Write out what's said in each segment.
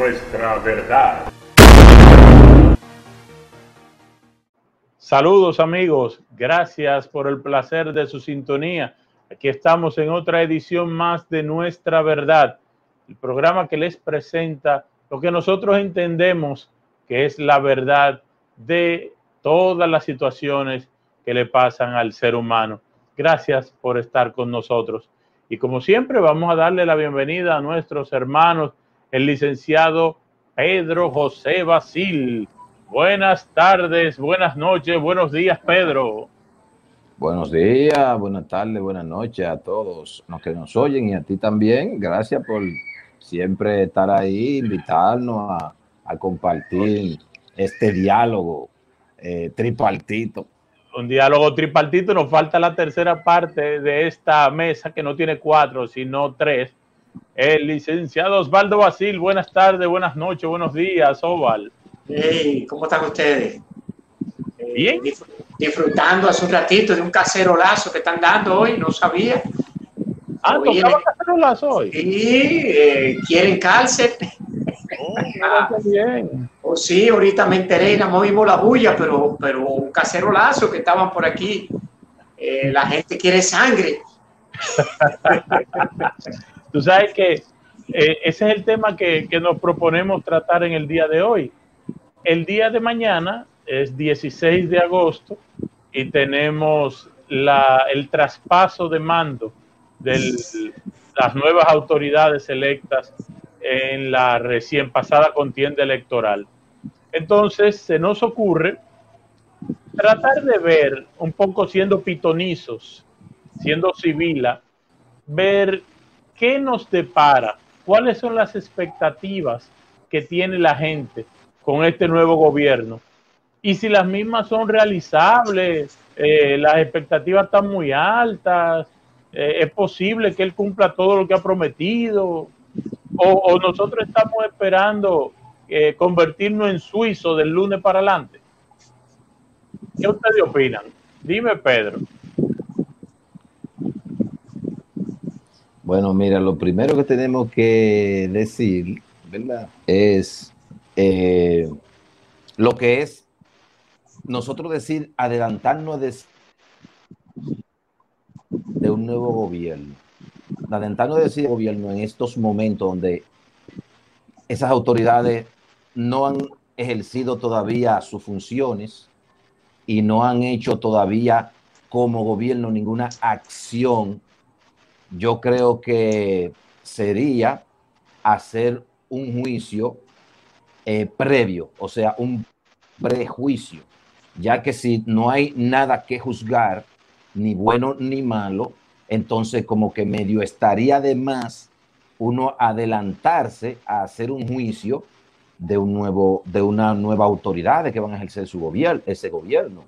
nuestra verdad. Saludos amigos, gracias por el placer de su sintonía. Aquí estamos en otra edición más de Nuestra Verdad, el programa que les presenta lo que nosotros entendemos que es la verdad de todas las situaciones que le pasan al ser humano. Gracias por estar con nosotros. Y como siempre, vamos a darle la bienvenida a nuestros hermanos, el licenciado Pedro José Basil. Buenas tardes, buenas noches, buenos días, Pedro. Buenos días, buenas tardes, buenas noches a todos los que nos oyen y a ti también. Gracias por siempre estar ahí, invitarnos a, a compartir este diálogo eh, tripartito. Un diálogo tripartito, nos falta la tercera parte de esta mesa que no tiene cuatro, sino tres. El licenciado Osvaldo Basil, buenas tardes, buenas noches, buenos días, Oval. Hey, ¿cómo están ustedes? Bien. Eh, disfrutando hace un ratito de un cacerolazo que están dando hoy, no sabía. Ah, Oye, tocaba cacerolazo hoy. Y eh, quieren cárcel. Oh, mira qué bien. O sí, ahorita me enteré nada más vimos la bulla, pero, pero un cacerolazo que estaban por aquí. Eh, la gente quiere sangre. Tú sabes que eh, ese es el tema que, que nos proponemos tratar en el día de hoy. El día de mañana es 16 de agosto y tenemos la, el traspaso de mando de las nuevas autoridades electas en la recién pasada contienda electoral. Entonces se nos ocurre tratar de ver, un poco siendo pitonizos, siendo civila, ver qué nos depara, cuáles son las expectativas que tiene la gente con este nuevo gobierno y si las mismas son realizables, eh, las expectativas están muy altas, eh, es posible que él cumpla todo lo que ha prometido, o, nosotros estamos esperando eh, convertirnos en suizo del lunes para adelante. ¿Qué ustedes opinan? Dime, Pedro. Bueno, mira, lo primero que tenemos que decir. Es eh, lo que es nosotros decir, adelantarnos de, de un nuevo gobierno. Adelantarnos de ese gobierno en estos momentos donde esas autoridades no han ejercido todavía sus funciones y no han hecho todavía como gobierno ninguna acción, yo creo que sería hacer un juicio eh, previo, o sea, un prejuicio, ya que si no hay nada que juzgar, ni bueno ni malo, entonces como que medio estaría de más uno adelantarse a hacer un juicio de un nuevo, de una nueva autoridad de que van a ejercer su gobierno, ese gobierno.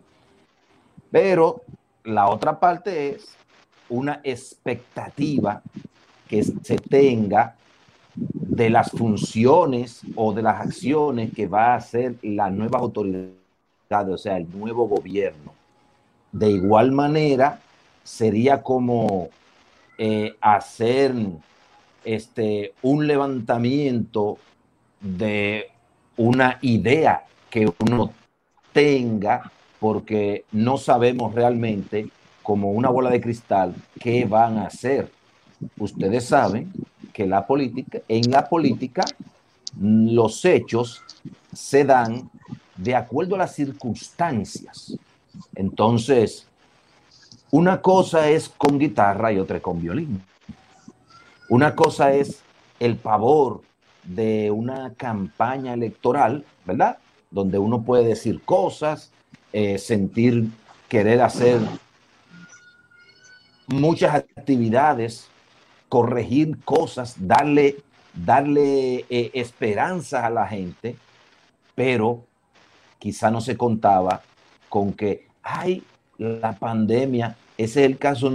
Pero la otra parte es una expectativa que se tenga de las funciones o de las acciones que va a hacer la nueva autoridad, o sea, el nuevo gobierno. De igual manera, sería como eh, hacer este, un levantamiento de una idea que uno tenga, porque no sabemos realmente, como una bola de cristal, qué van a hacer. Ustedes saben que la política, en la política, los hechos se dan de acuerdo a las circunstancias. Entonces, una cosa es con guitarra y otra con violín. Una cosa es el pavor de una campaña electoral, ¿verdad? Donde uno puede decir cosas, eh, sentir, querer hacer muchas actividades, corregir cosas, darle, darle eh, esperanza a la gente, pero quizá no se contaba con que, ay, la pandemia, ese es el caso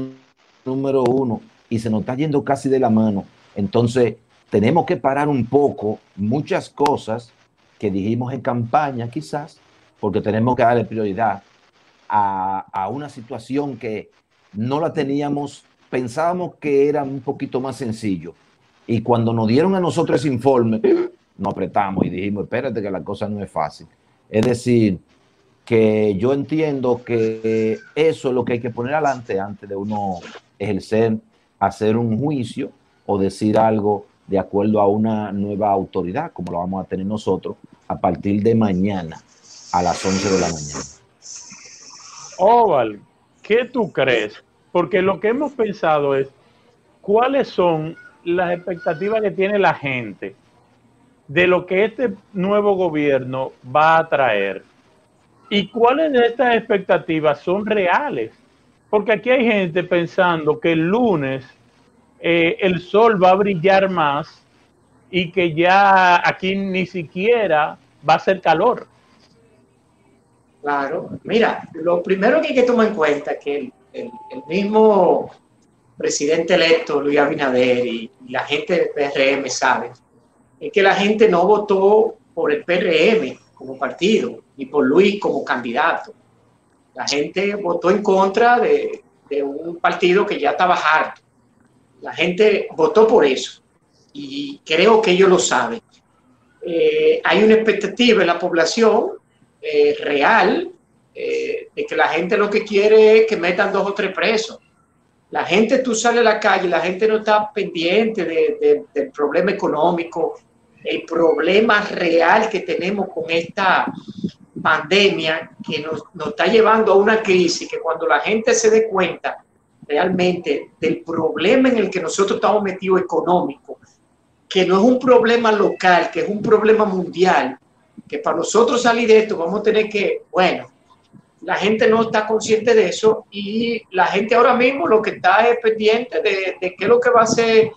número uno y se nos está yendo casi de la mano. Entonces, tenemos que parar un poco muchas cosas que dijimos en campaña quizás, porque tenemos que darle prioridad a, a, una situación que no la teníamos, pensábamos que era un poquito más sencillo. Y cuando nos dieron a nosotros ese informe, nos apretamos y dijimos, espérate que la cosa no es fácil. Es decir, que yo entiendo que eso es lo que hay que poner adelante antes de uno ejercer, hacer un juicio o decir algo de acuerdo a una nueva autoridad, como lo vamos a tener nosotros a partir de mañana a las 11 de la mañana. Oval, ¿qué tú crees? Porque lo que hemos pensado es cuáles son las expectativas que tiene la gente de lo que este nuevo gobierno va a traer y cuáles de estas expectativas son reales. Porque aquí hay gente pensando que el lunes eh, el sol va a brillar más y que ya aquí ni siquiera va a ser calor. Claro, mira, lo primero que hay que tomar en cuenta es que el, mismo presidente electo, Luis Abinader, y, la gente del PRM sabe, es que la gente no votó por el PRM como partido, ni por Luis como candidato. La gente votó en contra de, de un partido que ya estaba harto la gente votó por eso y creo que ellos lo saben. Eh, hay una expectativa en la población eh, real eh, de que la gente lo que quiere es que metan dos o tres presos. La gente, tú sales a la calle, la gente no está pendiente del problema económico, el problema real que tenemos con esta pandemia que nos, nos está llevando a una crisis que cuando la gente se dé cuenta realmente del problema en el que nosotros estamos metidos económico, que no es un problema local, que es un problema mundial, que para nosotros salir de esto vamos a tener que, bueno, la gente no está consciente de eso y la gente ahora mismo lo que está es pendiente de, qué es lo que va a hacer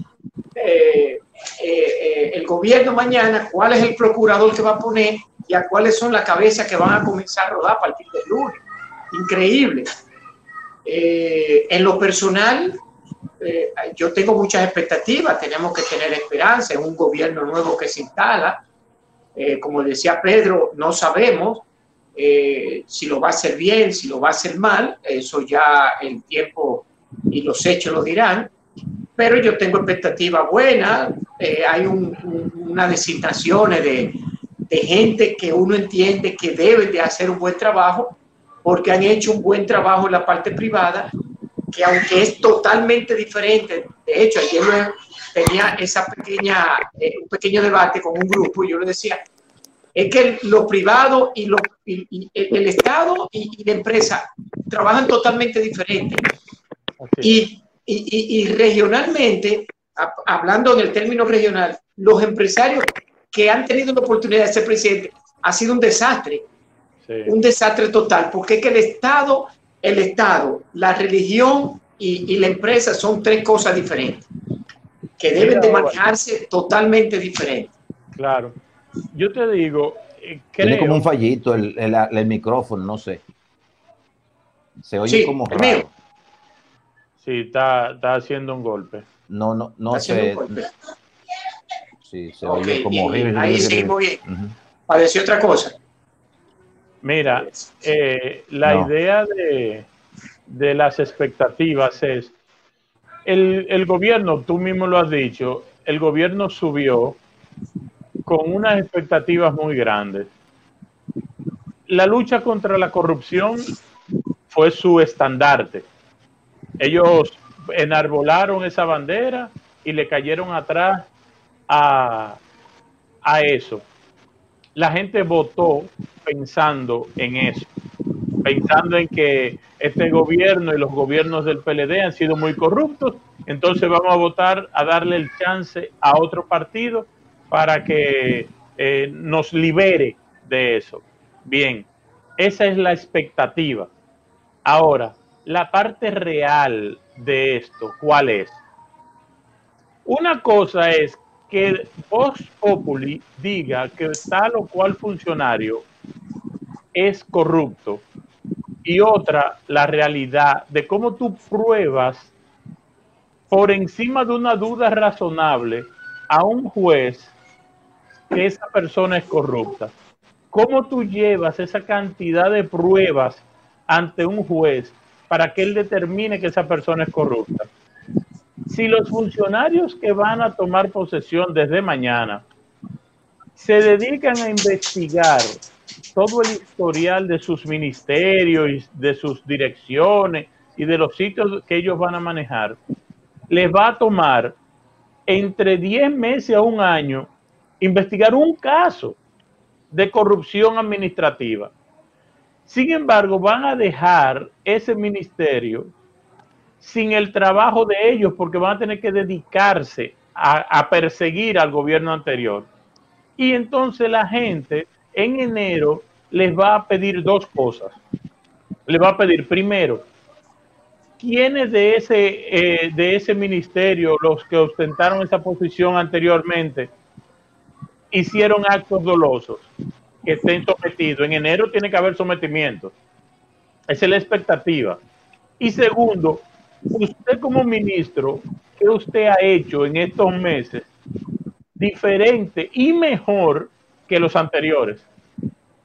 eh, eh, eh, el gobierno mañana, cuál es el procurador que va a poner y a cuáles son las cabezas que van a comenzar a rodar a partir del lunes. Increíble. En lo personal, yo tengo muchas expectativas, tenemos que tener esperanza en un gobierno nuevo que se instala. Como decía Pedro, no sabemos si lo va a hacer bien, si lo va a hacer mal, eso ya el tiempo y los hechos lo dirán, pero yo tengo expectativas buenas, hay una designación de, de gente que uno entiende que debe de hacer un buen trabajo porque han hecho un buen trabajo en la parte privada, que aunque es totalmente diferente, de hecho, ayer tenía esa pequeña, eh, un pequeño debate con un grupo y yo le decía, es que lo privado y, lo, el, Estado y, la empresa trabajan totalmente diferente. Y, y, regionalmente, hablando en el término regional, los empresarios que han tenido la oportunidad de ser presidente ha sido un desastre un desastre total, porque es que el Estado, el Estado, la religión y, la empresa son tres cosas diferentes, que deben de manejarse totalmente diferentes. Claro. Yo te digo, eh, Tiene como un fallito el, el, micrófono, no sé. Se oye como raro. Sí, está, está, haciendo un golpe. No, no, no sé. Sí, se oye como Ahí sí, muy bien. Uh otra cosa. Mira, eh, la idea de, las expectativas es, el, el, gobierno, tú mismo lo has dicho, el gobierno subió con unas expectativas muy grandes. La lucha contra la corrupción fue su estandarte. Ellos enarbolaron esa bandera y le cayeron atrás a, a eso la gente votó pensando en eso, pensando en que este gobierno y los gobiernos del PLD han sido muy corruptos, entonces vamos a votar a darle el chance a otro partido para que eh, nos libere de eso. Bien, esa es la expectativa. Ahora, la parte real de esto, ¿cuál es? Una cosa es que Vox diga que tal o cual funcionario es corrupto y otra la realidad de cómo tú pruebas por encima de una duda razonable a un juez que esa persona es corrupta. ¿Cómo tú llevas esa cantidad de pruebas ante un juez para que él determine que esa persona es corrupta? si los funcionarios que van a tomar posesión desde mañana se dedican a investigar todo el historial de sus ministerios, de sus direcciones y de los sitios que ellos van a manejar, les va a tomar entre 10 meses a un año investigar un caso de corrupción administrativa. Sin embargo, van a dejar ese ministerio sin el trabajo de ellos porque van a tener que dedicarse a, perseguir al gobierno anterior. Y entonces la gente en enero les va a pedir dos cosas. Les va a pedir, primero, ¿quiénes de ese, eh, de ese ministerio, los que ostentaron esa posición anteriormente, hicieron actos dolosos que estén sometidos? En enero tiene que haber sometimiento. Esa es la expectativa. Y segundo, usted como ministro, ¿qué usted ha hecho en estos meses diferente y mejor que los anteriores?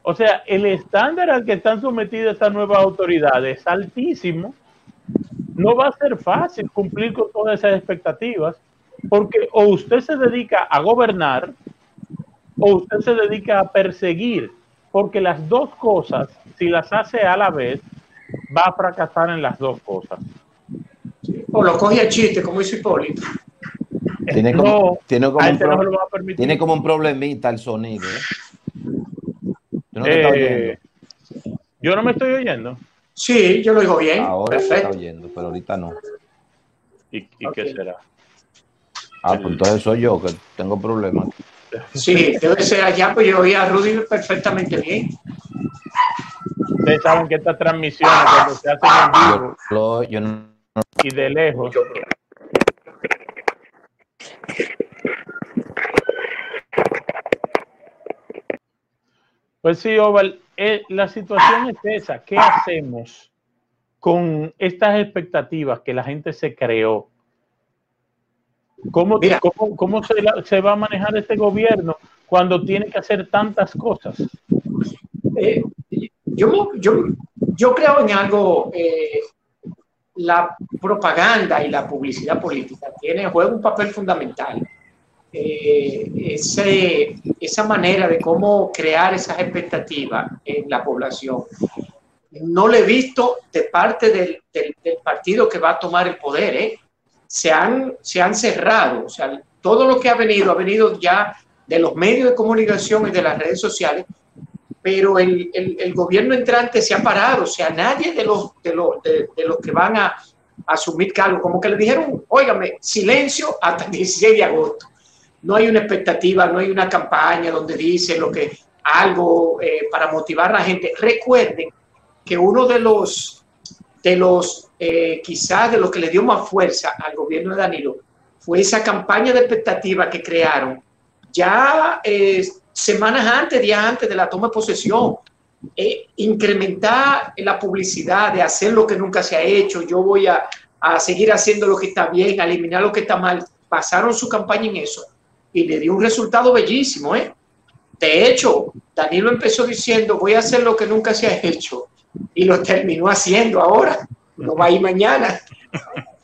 O sea, el estándar al que están sometidas estas nuevas autoridades es altísimo. No va a ser fácil cumplir con todas esas expectativas, porque o usted se dedica a gobernar o usted se dedica a perseguir, porque las dos cosas, si las hace a la vez, va a fracasar en las dos cosas. O lo coge a chiste, como hizo Hipólito. Tiene No, como, tiene como, a un, este no tiene como un problemita el sonido. ¿eh? Yo no Eh, yo no me estoy oyendo. Sí, yo lo digo bien. Ahora te está Perfecto. oyendo, pero ahorita no. ¿Y, qué será? Ah, pues entonces soy yo que tengo problemas. Sí, debe ser allá, pues yo oí a Rudy perfectamente bien. Ustedes saben que estas transmisiones cuando se hacen en vivo lo- yo no- y de lejos, Pues sí, Oval, eh, la situación es esa. ¿Qué hacemos con estas expectativas que la gente se creó? ¿Cómo, Mira. cómo- cómo se, la- se va a manejar este gobierno cuando tiene que hacer tantas cosas? Eh, yo, yo, yo creo en algo, eh, la propaganda y la publicidad política tiene, juega un papel fundamental. Eh, ese- esa manera de cómo crear esas expectativas en la población. No lo he visto de parte del, del- del partido que va a tomar el poder. ¿eh? Se, han, se han cerrado. O sea, todo lo que ha venido ha venido ya de los medios de comunicación y de las redes sociales pero el, el- el gobierno entrante se ha parado, o sea, nadie de los, de los, de, los que van a, asumir cargo, como que le dijeron, óigame, silencio hasta el 16 de agosto. No hay una expectativa, no hay una campaña donde dice lo que algo eh, para motivar a la gente. Recuerden que uno de los, de los eh, quizás de los que le dio más fuerza al gobierno de Danilo fue esa campaña de expectativa que crearon ya eh, semanas antes, días antes de la toma de posesión, eh, incrementar la publicidad de hacer lo que nunca se ha hecho, yo voy a, a seguir haciendo lo que está bien, a eliminar lo que está mal. Pasaron su campaña en eso y le dio un resultado bellísimo. ¿eh? De hecho, Danilo empezó diciendo, voy a hacer lo que nunca se ha hecho y lo terminó haciendo ahora. No va a ir mañana.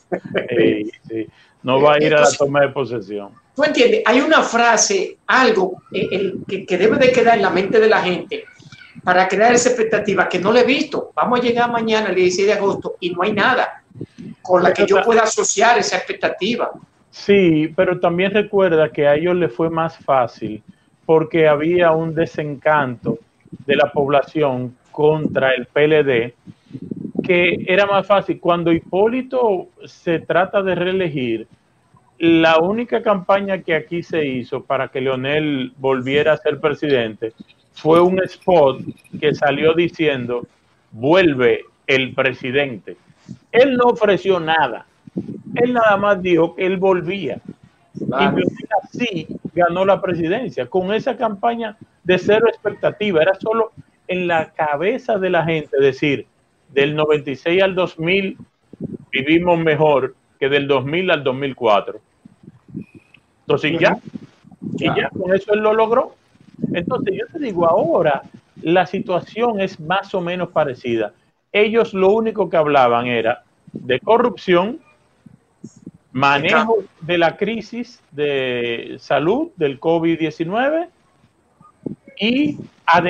Eh, sí, no va a ir a la Entonces- toma de posesión. tú entiendes, hay una frase, algo eh, el- que, que debe de quedar en la mente de la gente para crear esa expectativa que no le he visto. Vamos a llegar mañana, el 16 de agosto, y no hay nada con la que yo pueda asociar esa expectativa. Sí, pero también recuerda que a ellos les fue más fácil porque había un desencanto de la población contra el PLD que era más fácil. Cuando Hipólito se trata de reelegir, la única campaña que aquí se hizo para que Leonel volviera a ser presidente fue un spot que salió diciendo, vuelve el presidente. Él no ofreció nada. Él nada más dijo que él volvía. Claro. Y así ganó la presidencia, con esa campaña de cero expectativa. Era solo en la cabeza de la gente decir, del 96 al 2000 vivimos mejor que del 2000 al 2004. Entonces ya, y ya con eso él lo logró. Entonces yo te digo, ahora la situación es más o menos parecida. Ellos lo único que hablaban era de corrupción, manejo de la crisis de salud del COVID-19 y a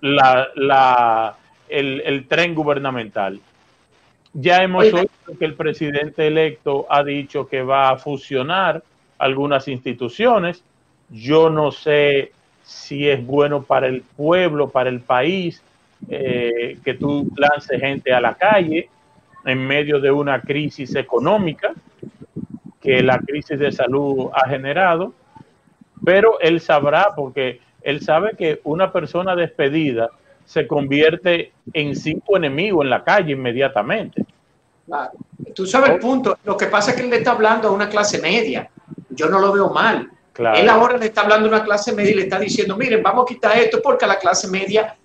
desentar la, el, tren gubernamental. Ya hemos oído que el presidente electo ha dicho que va a fusionar algunas instituciones. Yo no sé si es bueno para el pueblo, para el país, eh, que tú lances gente a la calle en medio de una crisis económica que la crisis de salud ha generado, pero él sabrá porque él sabe que una persona despedida se convierte en cinco enemigos en la calle inmediatamente. Tú sabes el punto. Lo que pasa es que él le está hablando a una clase media. Yo no lo veo mal. Él ahora le está hablando a una clase media y le está diciendo, miren, vamos a quitar esto porque la clase media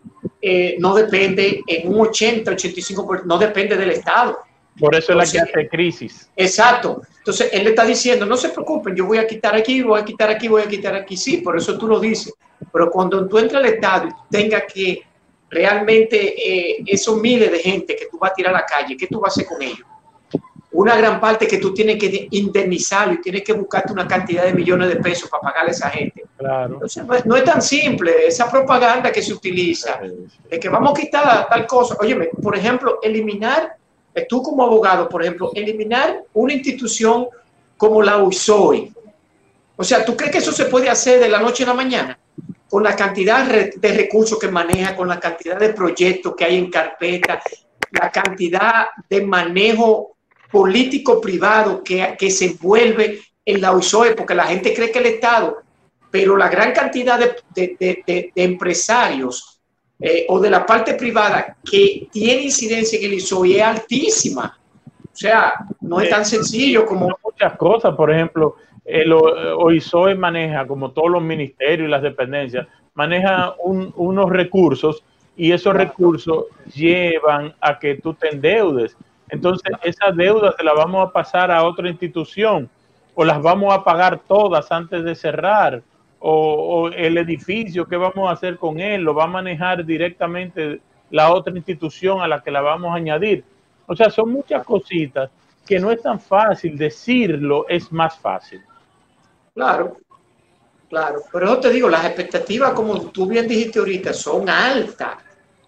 eh, no depende en un 80, 85%, no depende del Estado. Por eso es la que hace crisis. Exacto. Entonces, él le está diciendo, no se preocupen, yo voy a quitar aquí, voy a quitar aquí, voy a quitar aquí. Sí, por eso tú lo dices. Pero cuando tú entras al Estado y tengas que realmente eh, esos miles de gente que tú vas a tirar a la calle, ¿qué tú vas a hacer con ellos? Una gran parte que tú tienes que indemnizar y tienes que buscarte una cantidad de millones de pesos para pagarle a esa gente. Claro. Entonces, no, es, tan simple esa propaganda que se utiliza de que vamos a quitar tal cosa. Óyeme, por ejemplo, eliminar tú como abogado, por ejemplo, eliminar una institución como la USOI. O sea, ¿tú crees que eso se puede hacer de la noche a la mañana? Con la cantidad de recursos que maneja, con la cantidad de proyectos que hay en carpeta, la cantidad de manejo político privado que, que se envuelve en la USOE, porque la gente cree que el Estado, pero la gran cantidad de, de, de empresarios eh, o de la parte privada que tiene incidencia en el ISOI es altísima. O sea, no es tan eh, sencillo como... Muchas cosas, por ejemplo, el OISOE maneja, como todos los ministerios y las dependencias, maneja unos recursos y esos recursos llevan a que tú te endeudes. Entonces, esas deudas se las vamos a pasar a otra institución o las vamos a pagar todas antes de cerrar o, el edificio, ¿qué vamos a hacer con él? ¿Lo va a manejar directamente la otra institución a la que la vamos a añadir? O sea, son muchas cositas que no es tan fácil decirlo, es más fácil. Claro, claro. Pero yo te digo, las expectativas, como tú bien dijiste ahorita, son altas.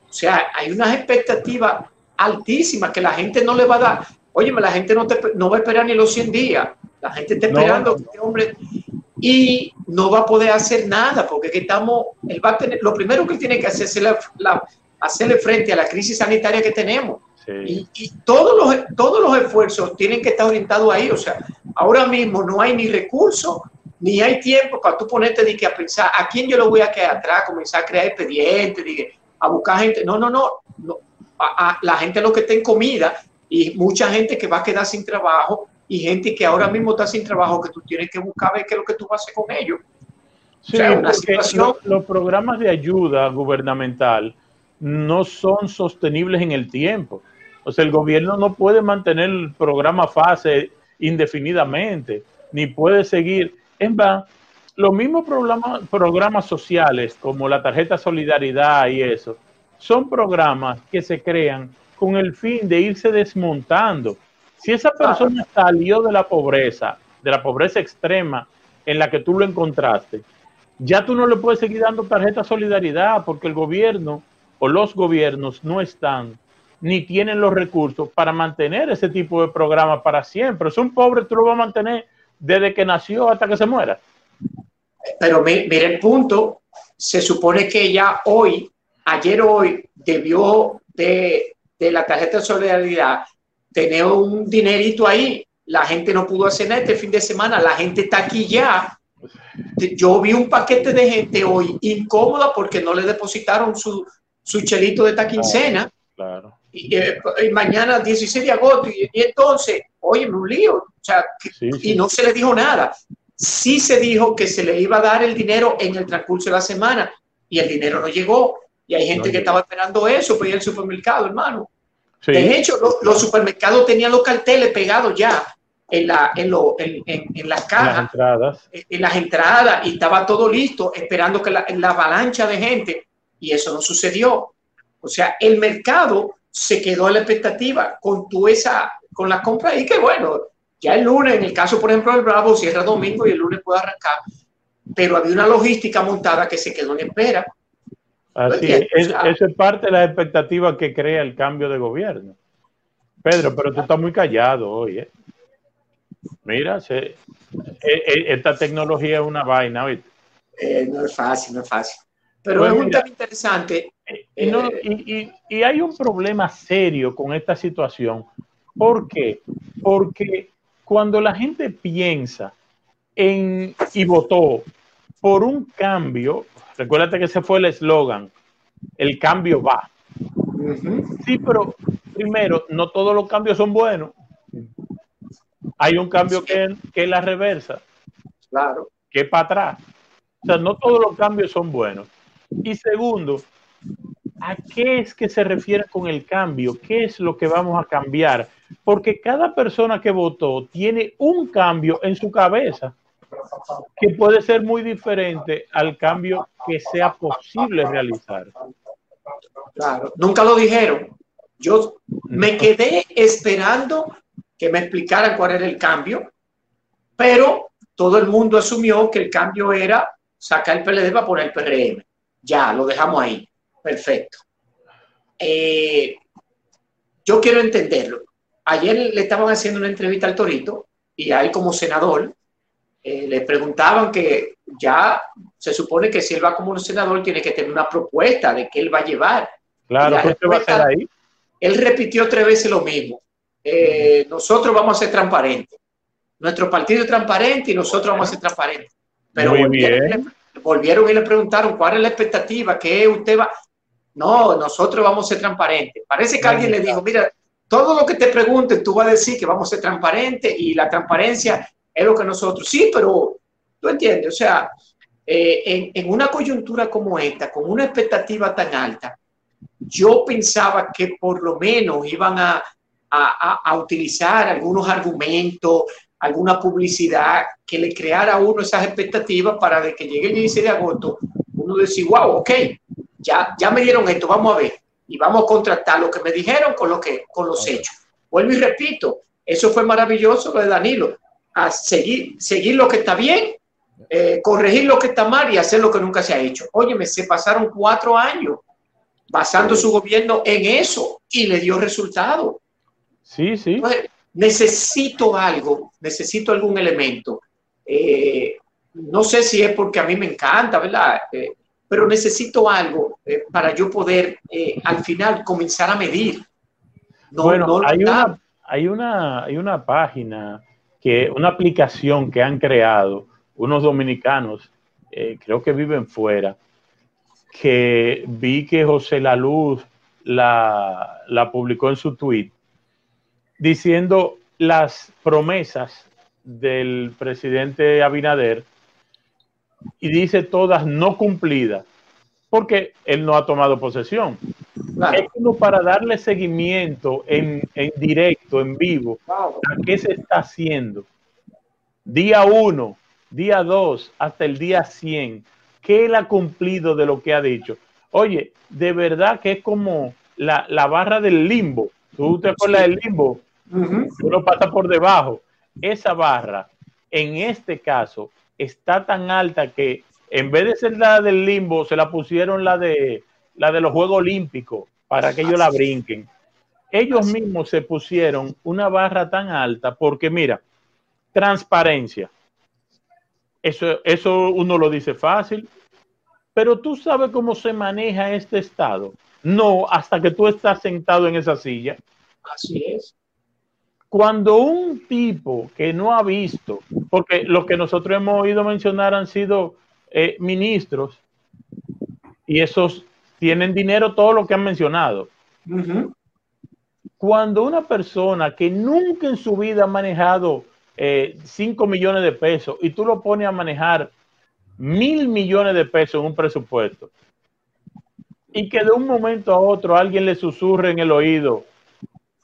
O sea, hay unas expectativas altísimas que la gente no le va a dar. Óyeme, la gente no, te, no va a esperar ni los 100 días. La gente está esperando que este hombre y no va a poder hacer nada porque estamos, él va a tener, lo primero que tiene que hacer es la, hacerle frente a la crisis sanitaria que tenemos. Y, todos, los, todos los esfuerzos tienen que estar orientados ahí. O sea, ahora mismo no hay ni recursos ni hay tiempo para tú ponerte de que a pensar a quién yo lo voy a quedar atrás, comenzar a crear expedientes, a buscar gente. No, no, no. no. A, la gente lo que está en comida y mucha gente que va a quedar sin trabajo y gente que ahora mismo está sin trabajo, que tú tienes que buscar ver qué es lo que tú vas a hacer con ellos. Sí, los programas de ayuda gubernamental no son sostenibles en el tiempo. O sea, el gobierno no puede mantener el programa fase indefinidamente, ni puede seguir. En van, los mismos programas, programas sociales, como la tarjeta Solidaridad y eso, son programas que se crean con el fin de irse desmontando si esa persona salió de la pobreza, de la pobreza extrema en la que tú lo encontraste, ya tú no le puedes seguir dando tarjeta solidaridad porque el gobierno o los gobiernos no están ni tienen los recursos para mantener ese tipo de programa para siempre. Es un pobre, tú lo vas a mantener desde que nació hasta que se muera. Pero mire el punto, se supone que ya hoy, ayer hoy, debió de, de la tarjeta de solidaridad tener un dinerito ahí. La gente no pudo hacer nada este fin de semana, la gente está aquí ya. Yo vi un paquete de gente hoy incómoda porque no le depositaron su, su chelito de esta quincena. Claro. Eh, y, mañana 16 de agosto, y, entonces, oye, un lío. O sea, y no se le dijo nada. Sí se dijo que se le iba a dar el dinero en el transcurso de la semana y el dinero no llegó. Y hay gente que estaba esperando eso, pues ir al supermercado, hermano. De hecho, los supermercados tenían los carteles pegados ya en, la, en, lo, en, en, las cajas, en las, entradas. en las entradas, y estaba todo listo, esperando que la, la avalancha de gente, y eso no sucedió. O sea, el mercado se quedó a la expectativa con tu esa, con la compra, y que bueno, ya el lunes, en el caso, por ejemplo, del Bravo, cierra domingo y el lunes puede arrancar. pero había una logística montada que se quedó en espera. Así es, eso es parte de la expectativa que crea el cambio de gobierno. Pedro, pero tú estás muy callado hoy. ¿eh? Mira, se, eh, eh, esta tecnología es una vaina, ¿viste? Eh, no es fácil, no es fácil. Pero pues es un tema interesante. Y, y, hay un problema serio con esta situación. ¿Por qué? Porque cuando la gente piensa en y votó por un cambio, recuérdate que ese fue el eslogan, el cambio va. Sí, pero primero, no todos los cambios son buenos. Hay un cambio que, que es la reversa. Claro. Que es para atrás. O sea, no todos los cambios son buenos. Y segundo, ¿a qué es que se refiere con el cambio? ¿Qué es lo que vamos a cambiar? Porque cada persona que votó tiene un cambio en su cabeza que puede ser muy diferente al cambio que sea posible realizar. Claro, nunca lo dijeron. Yo me quedé esperando que me explicaran cuál era el cambio, pero todo el mundo asumió que el cambio era sacar el PLD para poner el PRM. Ya, lo dejamos ahí. Perfecto. Eh, yo quiero entenderlo. Ayer le estaban haciendo una entrevista al Torito y ahí como senador eh, le preguntaban que ya se supone que si él va como senador tiene que tener una propuesta de qué él va a llevar. Claro, ¿qué va a hacer ahí? Él repitió tres veces lo mismo. Eh, nosotros vamos a ser transparentes. Nuestro partido es transparente y nosotros vamos a ser transparentes. Pero Muy bien volvieron y le preguntaron cuál es la expectativa, qué usted va. No, nosotros vamos a ser transparentes. Parece que alguien le dijo, mira, todo lo que te pregunten, tú vas a decir que vamos a ser transparentes y la transparencia es lo que nosotros. Sí, pero tú entiendes, o sea, eh, en, una coyuntura como esta, con una expectativa tan alta, yo pensaba que por lo menos iban a, a, a utilizar algunos argumentos, alguna publicidad que le creara a uno esas expectativas para de que llegue el 16 de agosto, uno decir, wow, ok, ya, ya me dieron esto, vamos a ver, y vamos a contratar lo que me dijeron con, lo que, con los hechos. Vuelvo y repito, eso fue maravilloso lo de Danilo, a seguir, seguir lo que está bien, eh, corregir lo que está mal y hacer lo que nunca se ha hecho. Óyeme, se pasaron cuatro años basando su gobierno en eso y le dio resultado. Sí, sí necesito algo, necesito algún elemento. Eh, no sé si es porque a mí me encanta, ¿verdad? Eh, pero necesito algo eh, para yo poder al final comenzar a medir. bueno, hay, una, hay, una, hay una página, que, una aplicación que han creado unos dominicanos, creo que viven fuera, que vi que José La Luz la, la publicó en su tweet diciendo las promesas del presidente Abinader y dice todas no cumplidas, porque él no ha tomado posesión. Es como para darle seguimiento en, directo, en vivo, a qué se está haciendo. Día uno, día dos, hasta el día 100. ¿Qué él ha cumplido de lo que ha dicho? Oye, de verdad que es como la, la barra del limbo. ¿Tú te acuerdas del limbo? uno pasa por debajo. Esa barra, en este caso, está tan alta que en vez de ser la del limbo, se la pusieron la de, la de los Juegos Olímpicos para que ellos la brinquen. Ellos mismos se pusieron una barra tan alta porque, mira, transparencia. Eso, eso uno lo dice fácil, pero tú sabes cómo se maneja este estado. No, hasta que tú estás sentado en esa silla. Así es. Cuando un tipo que no ha visto, porque los que nosotros hemos oído mencionar han sido eh, ministros y esos tienen dinero todo lo que han mencionado. Cuando una persona que nunca en su vida ha manejado 5 eh, millones de pesos y tú lo pones a manejar mil millones de pesos en un presupuesto y que de un momento a otro alguien le susurre en el oído,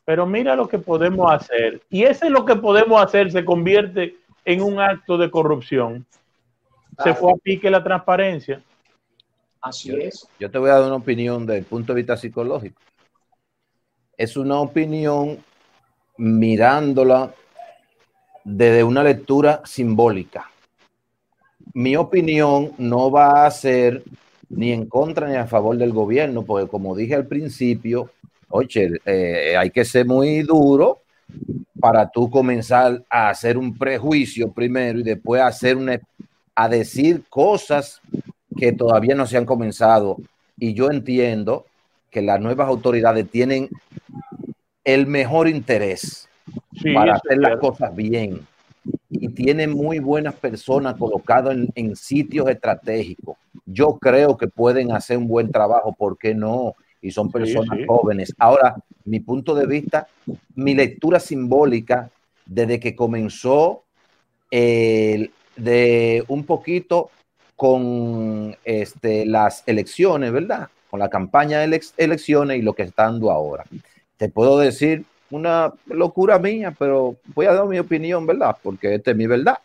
pero mira lo que podemos hacer. Y ese es lo que podemos hacer se convierte en un acto de corrupción. Se fue a pique la transparencia. Así es. Yo te voy a dar una opinión desde el punto de vista psicológico. Es una opinión mirándola desde una lectura simbólica. mi opinión no va a ser ni en contra ni a favor del gobierno, porque como dije al principio, oye, eh, hay que ser muy duro para tú comenzar a hacer un prejuicio primero y después hacer una, a decir cosas que todavía no se han comenzado. Y yo entiendo que las nuevas autoridades tienen el mejor interés para hacer las cosas bien y tienen muy buenas personas colocadas en, sitios estratégicos. Yo creo que pueden hacer un buen trabajo, ¿por qué no? Y son personas jóvenes. Ahora, mi punto de vista, mi lectura simbólica desde que comenzó de un poquito con este, las elecciones, ¿verdad? Con la campaña de elecciones y lo que está dando ahora. Te puedo decir una locura mía, pero voy a dar mi opinión, ¿verdad? Porque esta es mi verdad.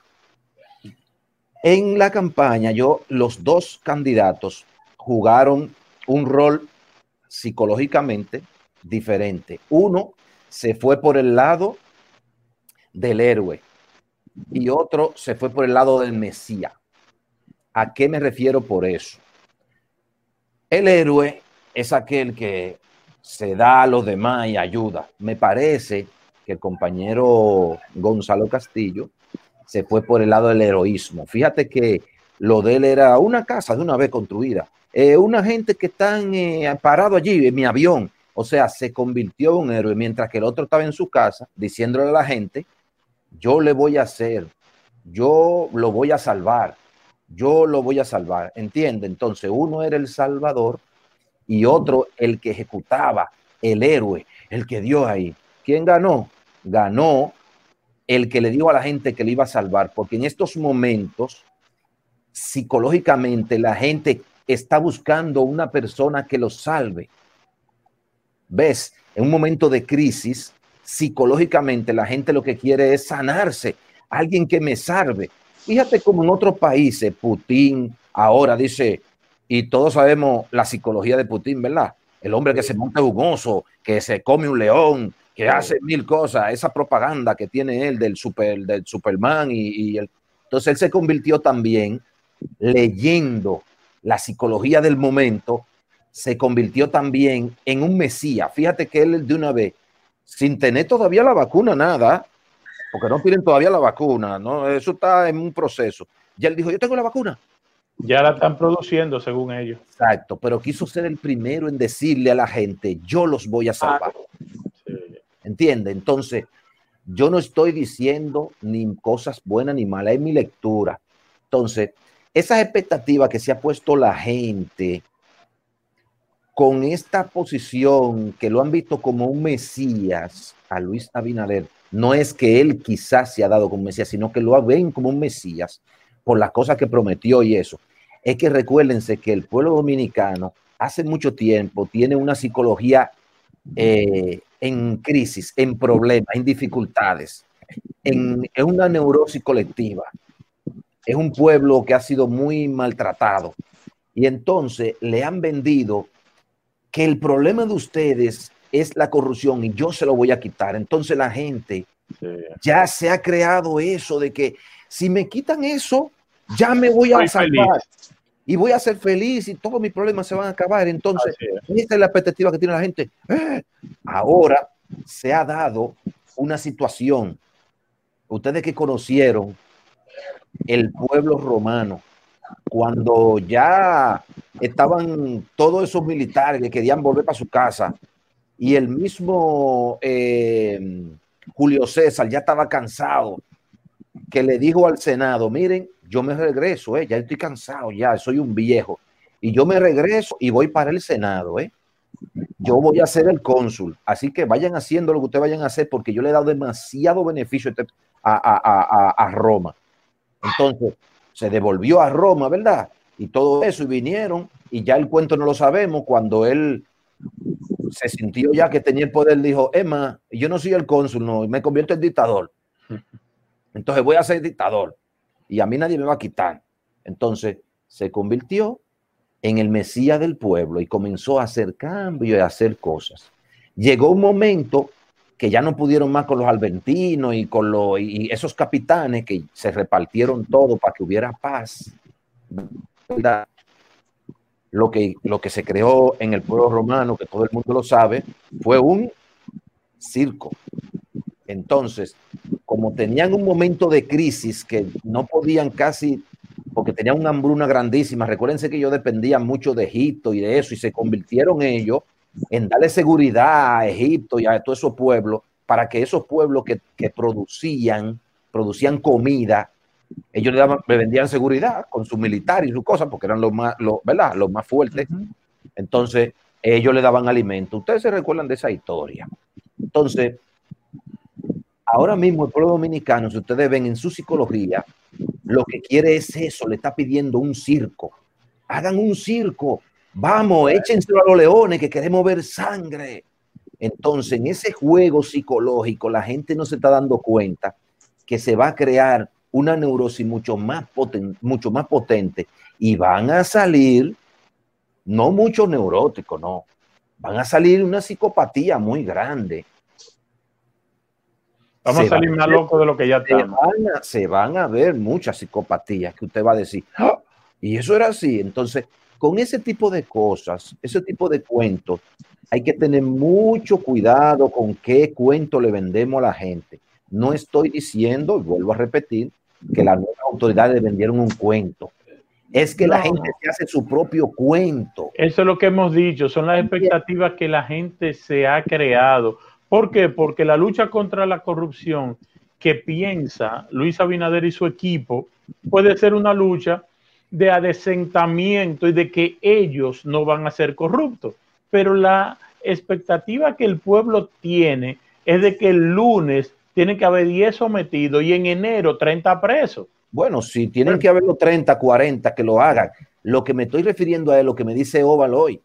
En la campaña, yo, los dos candidatos jugaron un rol psicológicamente diferente. Uno se fue por el lado del héroe y otro se fue por el lado del Mesías. ¿A qué me refiero por eso? El héroe es aquel que se da a los demás y ayuda. Me parece que el compañero Gonzalo Castillo se fue por el lado del heroísmo. Fíjate que lo de él era una casa de una vez construida, eh, una gente que están eh, parado allí en mi avión. O sea, se convirtió en un héroe mientras que el otro estaba en su casa diciéndole a la gente, yo le voy a hacer, yo lo voy a salvar, yo lo voy a salvar. ¿Entiende? Entonces uno era el salvador y otro el que ejecutaba, el héroe, el que dio ahí. ¿Quién ganó? Ganó el que le dijo a la gente que le iba a salvar, porque en estos momentos, psicológicamente, la gente está buscando una persona que lo salve. ¿Ves? En un momento de crisis, psicológicamente la gente lo que quiere es sanarse, alguien que me salve. Fíjate como en otros países, Putin ahora dice, y todos sabemos la psicología de Putin, ¿verdad? El hombre que se monta un oso, que se come un león, que hace mil cosas, esa propaganda que tiene él del, super, del Superman y, el, entonces él se convirtió también leyendo la psicología del momento, se convirtió también en un mesías. Fíjate que él de una vez, sin tener todavía la vacuna, nada, porque no piden todavía la vacuna, ¿no? Eso está en un proceso. Ya él dijo, yo tengo la vacuna, ya la están produciendo, según ellos. Exacto, pero quiso ser el primero en decirle a la gente, yo los voy a salvar. ¿Entiende? Entonces, yo no estoy diciendo ni cosas buenas ni malas, es mi lectura. Entonces, esas expectativas que se ha puesto la gente con esta posición que lo han visto como un Mesías a Luis Abinader, no es que él quizás se ha dado como Mesías, sino que lo ven como un Mesías por las cosas que prometió y eso. Es que recuérdense que el pueblo dominicano hace mucho tiempo tiene una psicología eh, en crisis, en problemas, en dificultades, en, en una neurosis colectiva. Es un pueblo que ha sido muy maltratado. Y entonces le han vendido que el problema de ustedes es la corrupción y yo se lo voy a quitar. Entonces la gente ya se ha creado eso de que si me quitan eso, ya me voy a salvar y voy a ser feliz y todos mis problemas se van a acabar. Entonces, esta es la expectativa que tiene la gente. ¡Eh! Ahora se ha dado una situación. Ustedes que conocieron el pueblo romano, cuando ya estaban todos esos militares que querían volver para su casa y el mismo eh, Julio César ya estaba cansado, que le dijo al Senado, miren, yo me regreso, eh, ya estoy cansado, ya soy un viejo, y yo me regreso y voy para el Senado, eh. Yo voy a ser el cónsul, así que vayan haciendo lo que ustedes vayan a hacer porque yo le he dado demasiado beneficio este, a, Roma. Entonces, se devolvió a Roma, ¿verdad? Y todo eso, y vinieron, y ya el cuento no lo sabemos, cuando él se sintió ya que tenía el poder, dijo, Emma, yo no soy el cónsul, no, me convierto en dictador. Entonces voy a ser dictador y a mí nadie me va a quitar. Entonces se convirtió en el Mesías del pueblo y comenzó a hacer cambios y a hacer cosas. Llegó un momento que ya no pudieron más con los albertinos y con los y esos capitanes que se repartieron todo para que hubiera paz. Lo que, lo que se creó en el pueblo romano, que todo el mundo lo sabe, fue un circo. Entonces, como tenían un momento de crisis que no podían casi, porque tenían una hambruna grandísima, recuérdense que ellos dependían mucho de Egipto y de eso, y se convirtieron ellos en darle seguridad a Egipto y a todos esos pueblos, para que esos pueblos que, que producían, producían comida, ellos le, daban, le vendían seguridad con su militar y sus cosas, porque eran los más, los, ¿verdad? los más fuertes. Entonces, ellos le daban alimento. Ustedes se recuerdan de esa historia. Entonces, ahora mismo el pueblo dominicano, si ustedes ven en su psicología, lo que quiere es eso, le está pidiendo un circo. Hagan un circo. Vamos, échenselo a los leones que queremos ver sangre. Entonces, en ese juego psicológico, la gente no se está dando cuenta que se va a crear una neurosis mucho más, potente, mucho más potente y van a salir, no muchos neuróticos, no, van a salir una psicopatía muy grande. Vamos a salir más locos de lo que ya se van, a, se van a ver muchas psicopatías que usted va a decir, ¡Ah! y eso era así. Entonces, con ese tipo de cosas, ese tipo de cuentos, hay que tener mucho cuidado con qué cuento le vendemos a la gente. No estoy diciendo, y vuelvo a repetir, que las nuevas autoridades vendieron un cuento. Es que la gente se hace su propio cuento. Eso es lo que hemos dicho, son las expectativas que la gente se ha creado. ¿Por qué? Porque la lucha contra la corrupción que piensa Luis Abinader y su equipo puede ser una lucha de adesentamiento y de que ellos no van a ser corruptos. Pero la expectativa que el pueblo tiene es de que el lunes tiene que haber 10 sometidos y en enero 30 presos. Bueno, si tienen que haber los 30, 40 que lo hagan. Lo que me estoy refiriendo a es lo que me dice Oval hoy.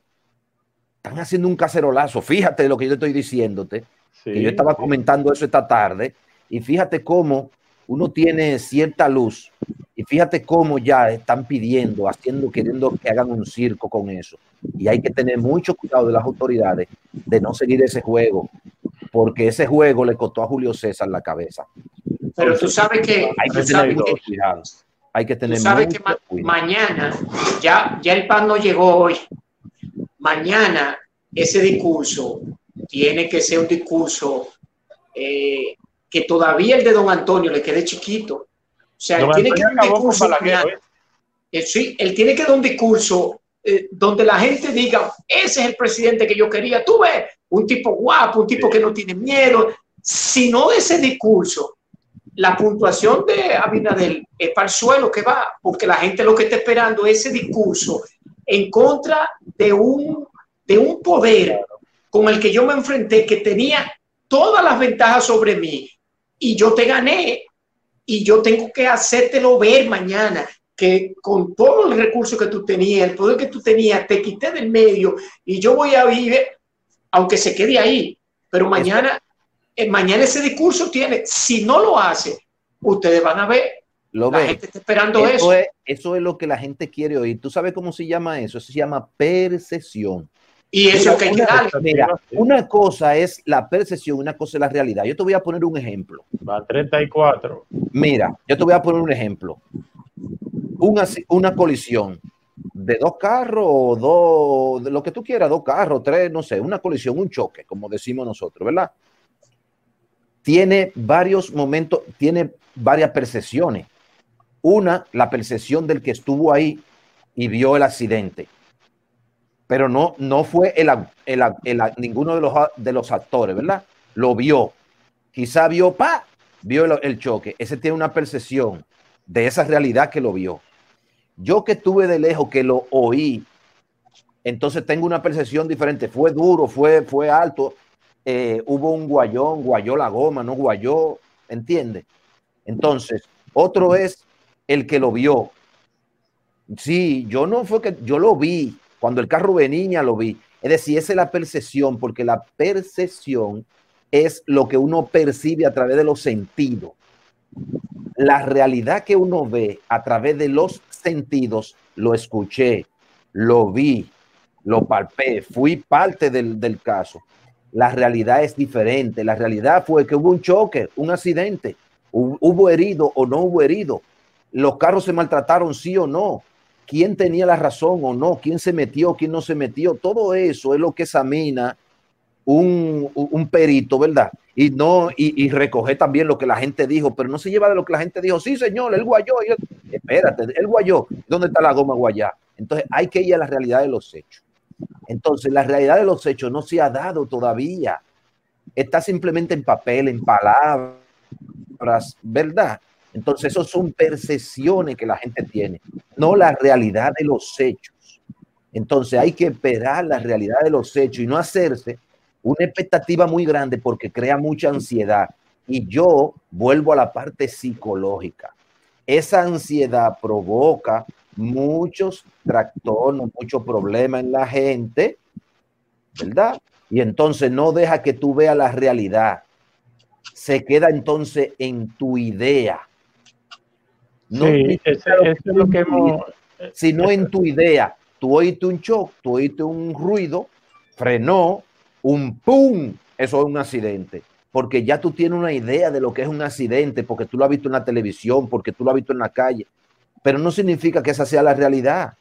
Están haciendo un cacerolazo. Fíjate lo que yo estoy diciéndote. que yo estaba comentando eso esta tarde. Y fíjate cómo uno tiene cierta luz. Y fíjate cómo ya están pidiendo, haciendo, queriendo que hagan un circo con eso. Y hay que tener mucho cuidado de las autoridades de no seguir ese juego, porque ese juego le costó a Julio César la cabeza. Pero tú sabes que hay que tener mucho cuidado. Hay que tener sabes que mañana, ya, ya el pan no llegó hoy. Mañana ese discurso tiene que ser un discurso eh, que todavía el de don Antonio le quede chiquito. O sea, él tiene que dar un discurso. Eh, sí, él tiene que dar un discurso eh, donde la gente diga, ese es el presidente que yo quería. Tú ves, un tipo guapo, un tipo que no tiene miedo. Si no ese discurso, la puntuación de Abinadel es para el suelo que va, porque la gente lo que está esperando es ese discurso en contra de un, de un poder con el que yo me enfrenté, que tenía todas las ventajas sobre mí, y yo te gané, y yo tengo que hacértelo ver mañana, que con todo el recurso que tú tenías, el poder que tú tenías, te quité del medio, y yo voy a vivir aunque se quede ahí. Pero mañana, eh, mañana ese discurso tiene, si no lo hace, ustedes van a ver. Lo la gente está esperando eso. Eso. Es, lo que la gente quiere oír. ¿Tú sabes cómo se llama eso? Eso se llama percepción. Y eso que hay que darle. Mira, una cosa es la percepción, una cosa es la realidad. Yo te voy a poner un ejemplo. Va 34. Mira, yo te voy a poner un ejemplo. Una, una colisión de dos carros o dos, de lo que tú quieras, dos carros, tres, no sé, una colisión, un choque, como decimos nosotros, ¿verdad? Tiene varios momentos, tiene varias percepciones. Una, la percepción del que estuvo ahí y vio el accidente. Pero no, no fue el, ninguno de los, de los actores, ¿verdad? Lo vio. Quizá vio, pa, vio el, el choque. Ese tiene una percepción de esa realidad que lo vio yo que estuve de lejos, que lo oí, entonces tengo una percepción diferente. Fue duro, fue, fue alto, eh, hubo un guayón, guayó la goma, no guayó, ¿entiende? Entonces, otro es el que lo vio. Sí, yo no fue que yo lo vi, cuando el carro venía lo vi. Es decir, esa es la percepción, porque la percepción es lo que uno percibe a través de los sentidos. La realidad que uno ve a través de los sentidos, lo escuché, lo vi, lo palpé, fui parte del, caso. la realidad es diferente. La realidad fue que hubo un choque, un accidente, hubo herido o no hubo herido. Los carros se maltrataron, sí o no. ¿Quién tenía la razón o no? ¿Quién se metió? ¿Quién no se metió? Todo eso es lo que examina un, un perito, ¿verdad? Y no, y, y, recoger también lo que la gente dijo, pero no se lleva de lo que la gente dijo. Sí, señor, el guayó. espérate, el guayó. ¿Dónde está la goma guayá? Entonces hay que ir a la realidad de los hechos. Entonces, la realidad de los hechos no se ha dado todavía. Está simplemente en papel, en palabras, ¿verdad? Entonces, eso son percepciones que la gente tiene, no la realidad de los hechos. Entonces, hay que esperar la realidad de los hechos y no hacerse una expectativa muy grande porque crea mucha ansiedad. Y yo vuelvo a la parte psicológica. Esa ansiedad provoca muchos trastornos, muchos problemas en la gente, ¿verdad? Y entonces no deja que tú veas la realidad. Se queda entonces en tu idea. No sí, eso es lo que hemos... Sino en tu idea. Tú oíste un shock, tú oíste un ruido, frenó, un pum, eso es un accidente. Porque ya tú tienes una idea de lo que es un accidente, porque tú lo has visto en la televisión, porque tú lo has visto en la calle pero no significa que esa sea la realidad.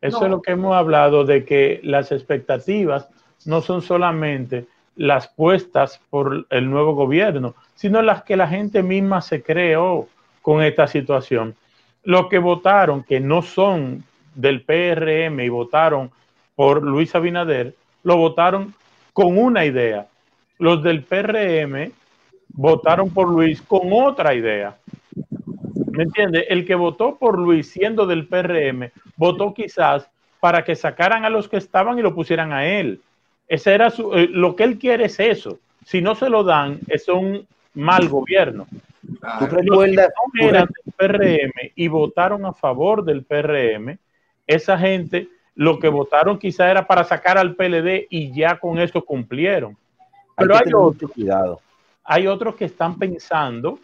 Eso es lo que hemos hablado de que las expectativas no son solamente las puestas por el nuevo gobierno, sino las que la gente misma se creó con esta situación. Los que votaron, que no son del PRM y votaron por Luis Abinader, lo votaron con una idea. Los del PRM votaron por Luis con otra idea. ¿Me entiende? El que votó por Luis siendo del PRM, votó quizás para que sacaran a los que estaban y lo pusieran a él. Ese era su, eh, lo que él quiere es eso. Si no se lo dan, es un mal gobierno. ¿Tú recuerdas? que no eran del PRM y votaron a favor del PRM, esa gente lo que votaron quizás era para sacar al PLD y ya con eso cumplieron. Pero hay, hay hay otros que están pensando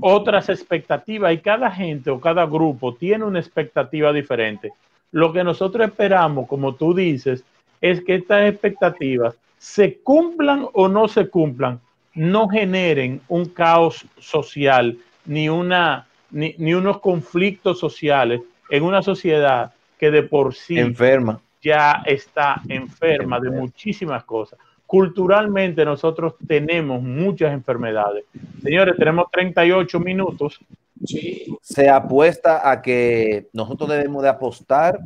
otras expectativas y cada gente o cada grupo tiene una expectativa diferente. Lo que nosotros esperamos, como tú dices, es que estas expectativas se cumplan o no se cumplan, no generen un caos social ni, una, ni, ni unos conflictos sociales en una sociedad que de por sí enferma. ya está enferma de muchísimas cosas culturalmente nosotros tenemos muchas enfermedades. Señores, tenemos 38 minutos. Se apuesta a que nosotros debemos de apostar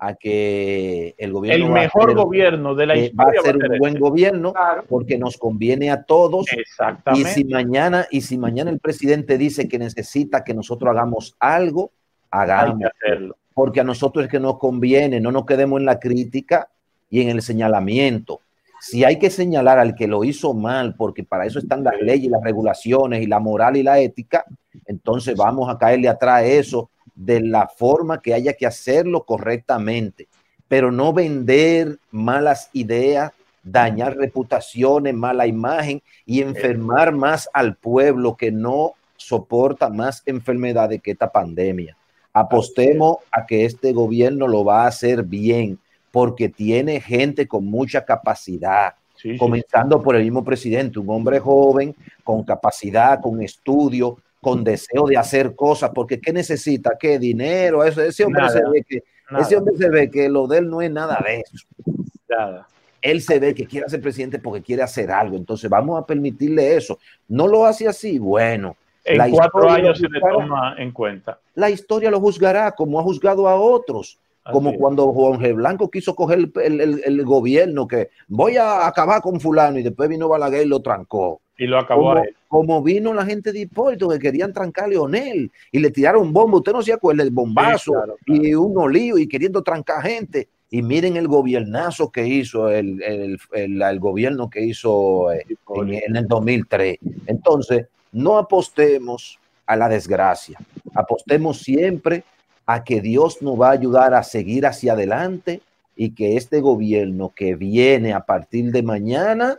a que el gobierno el mejor gobierno de la historia va a ser un buen gobierno porque nos conviene a todos Exactamente. y si mañana y si mañana el presidente dice que necesita que nosotros hagamos algo hagamos hacerlo porque a nosotros es que nos conviene no nos quedemos en la crítica y en el señalamiento si hay que señalar al que lo hizo mal, porque para eso están las leyes, las regulaciones y la moral y la ética, entonces vamos a caerle atrás eso de la forma que haya que hacerlo correctamente, pero no vender malas ideas, dañar reputaciones, mala imagen y enfermar más al pueblo que no soporta más enfermedades que esta pandemia. Apostemos a que este gobierno lo va a hacer bien, porque tiene gente con mucha capacidad, comenzando por el mismo presidente, un hombre joven, con capacidad, con estudio, con deseo de hacer cosas, porque ¿qué necesita? ¿Qué dinero? Eso, ese, hombre se ve que, ese hombre se ve que lo de él no es nada de eso. Nada. Él se ve que quiere ser presidente porque quiere hacer algo, entonces vamos a permitirle eso. No lo hace así, bueno. En la cuatro años se le toma en cuenta. La historia lo juzgará como ha juzgado a otros como cuando Juan G. Blanco quiso coger el, gobierno, que voy a acabar con fulano, y después vino Balaguer y lo trancó. Y lo acabó como, como vino la gente de Hipólito, que querían trancar a Leonel, y le tiraron bomba, usted no se acuerda, el bombazo, y un olío, y queriendo trancar gente. Y miren el gobiernazo que hizo, el, el gobierno que hizo eh, en, en el 2003. Entonces, no apostemos a la desgracia, apostemos siempre a que Dios nos va a ayudar a seguir hacia adelante y que este gobierno que viene a partir de mañana,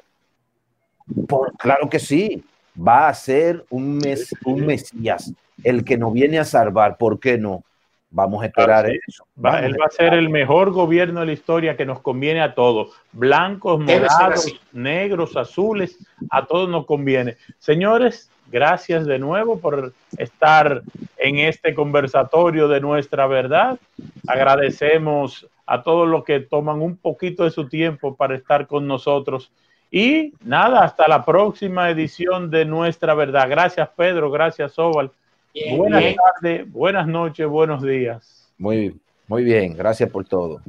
por, claro que sí, va a ser un, mes, un Mesías, el que nos viene a salvar, ¿por qué no? Vamos a esperar eso. Va, él va a ser el mejor gobierno de la historia que nos conviene a todos. Blancos, morados, negros, azules, a todos nos conviene. Señores, gracias de nuevo por estar en este conversatorio de nuestra verdad. Agradecemos a todos los que toman un poquito de su tiempo para estar con nosotros. Y nada, hasta la próxima edición de Nuestra Verdad. Gracias, Pedro. Gracias, Oval. buenas tardes, buenas noches, buenos días. Muy, muy bien. Gracias por todo.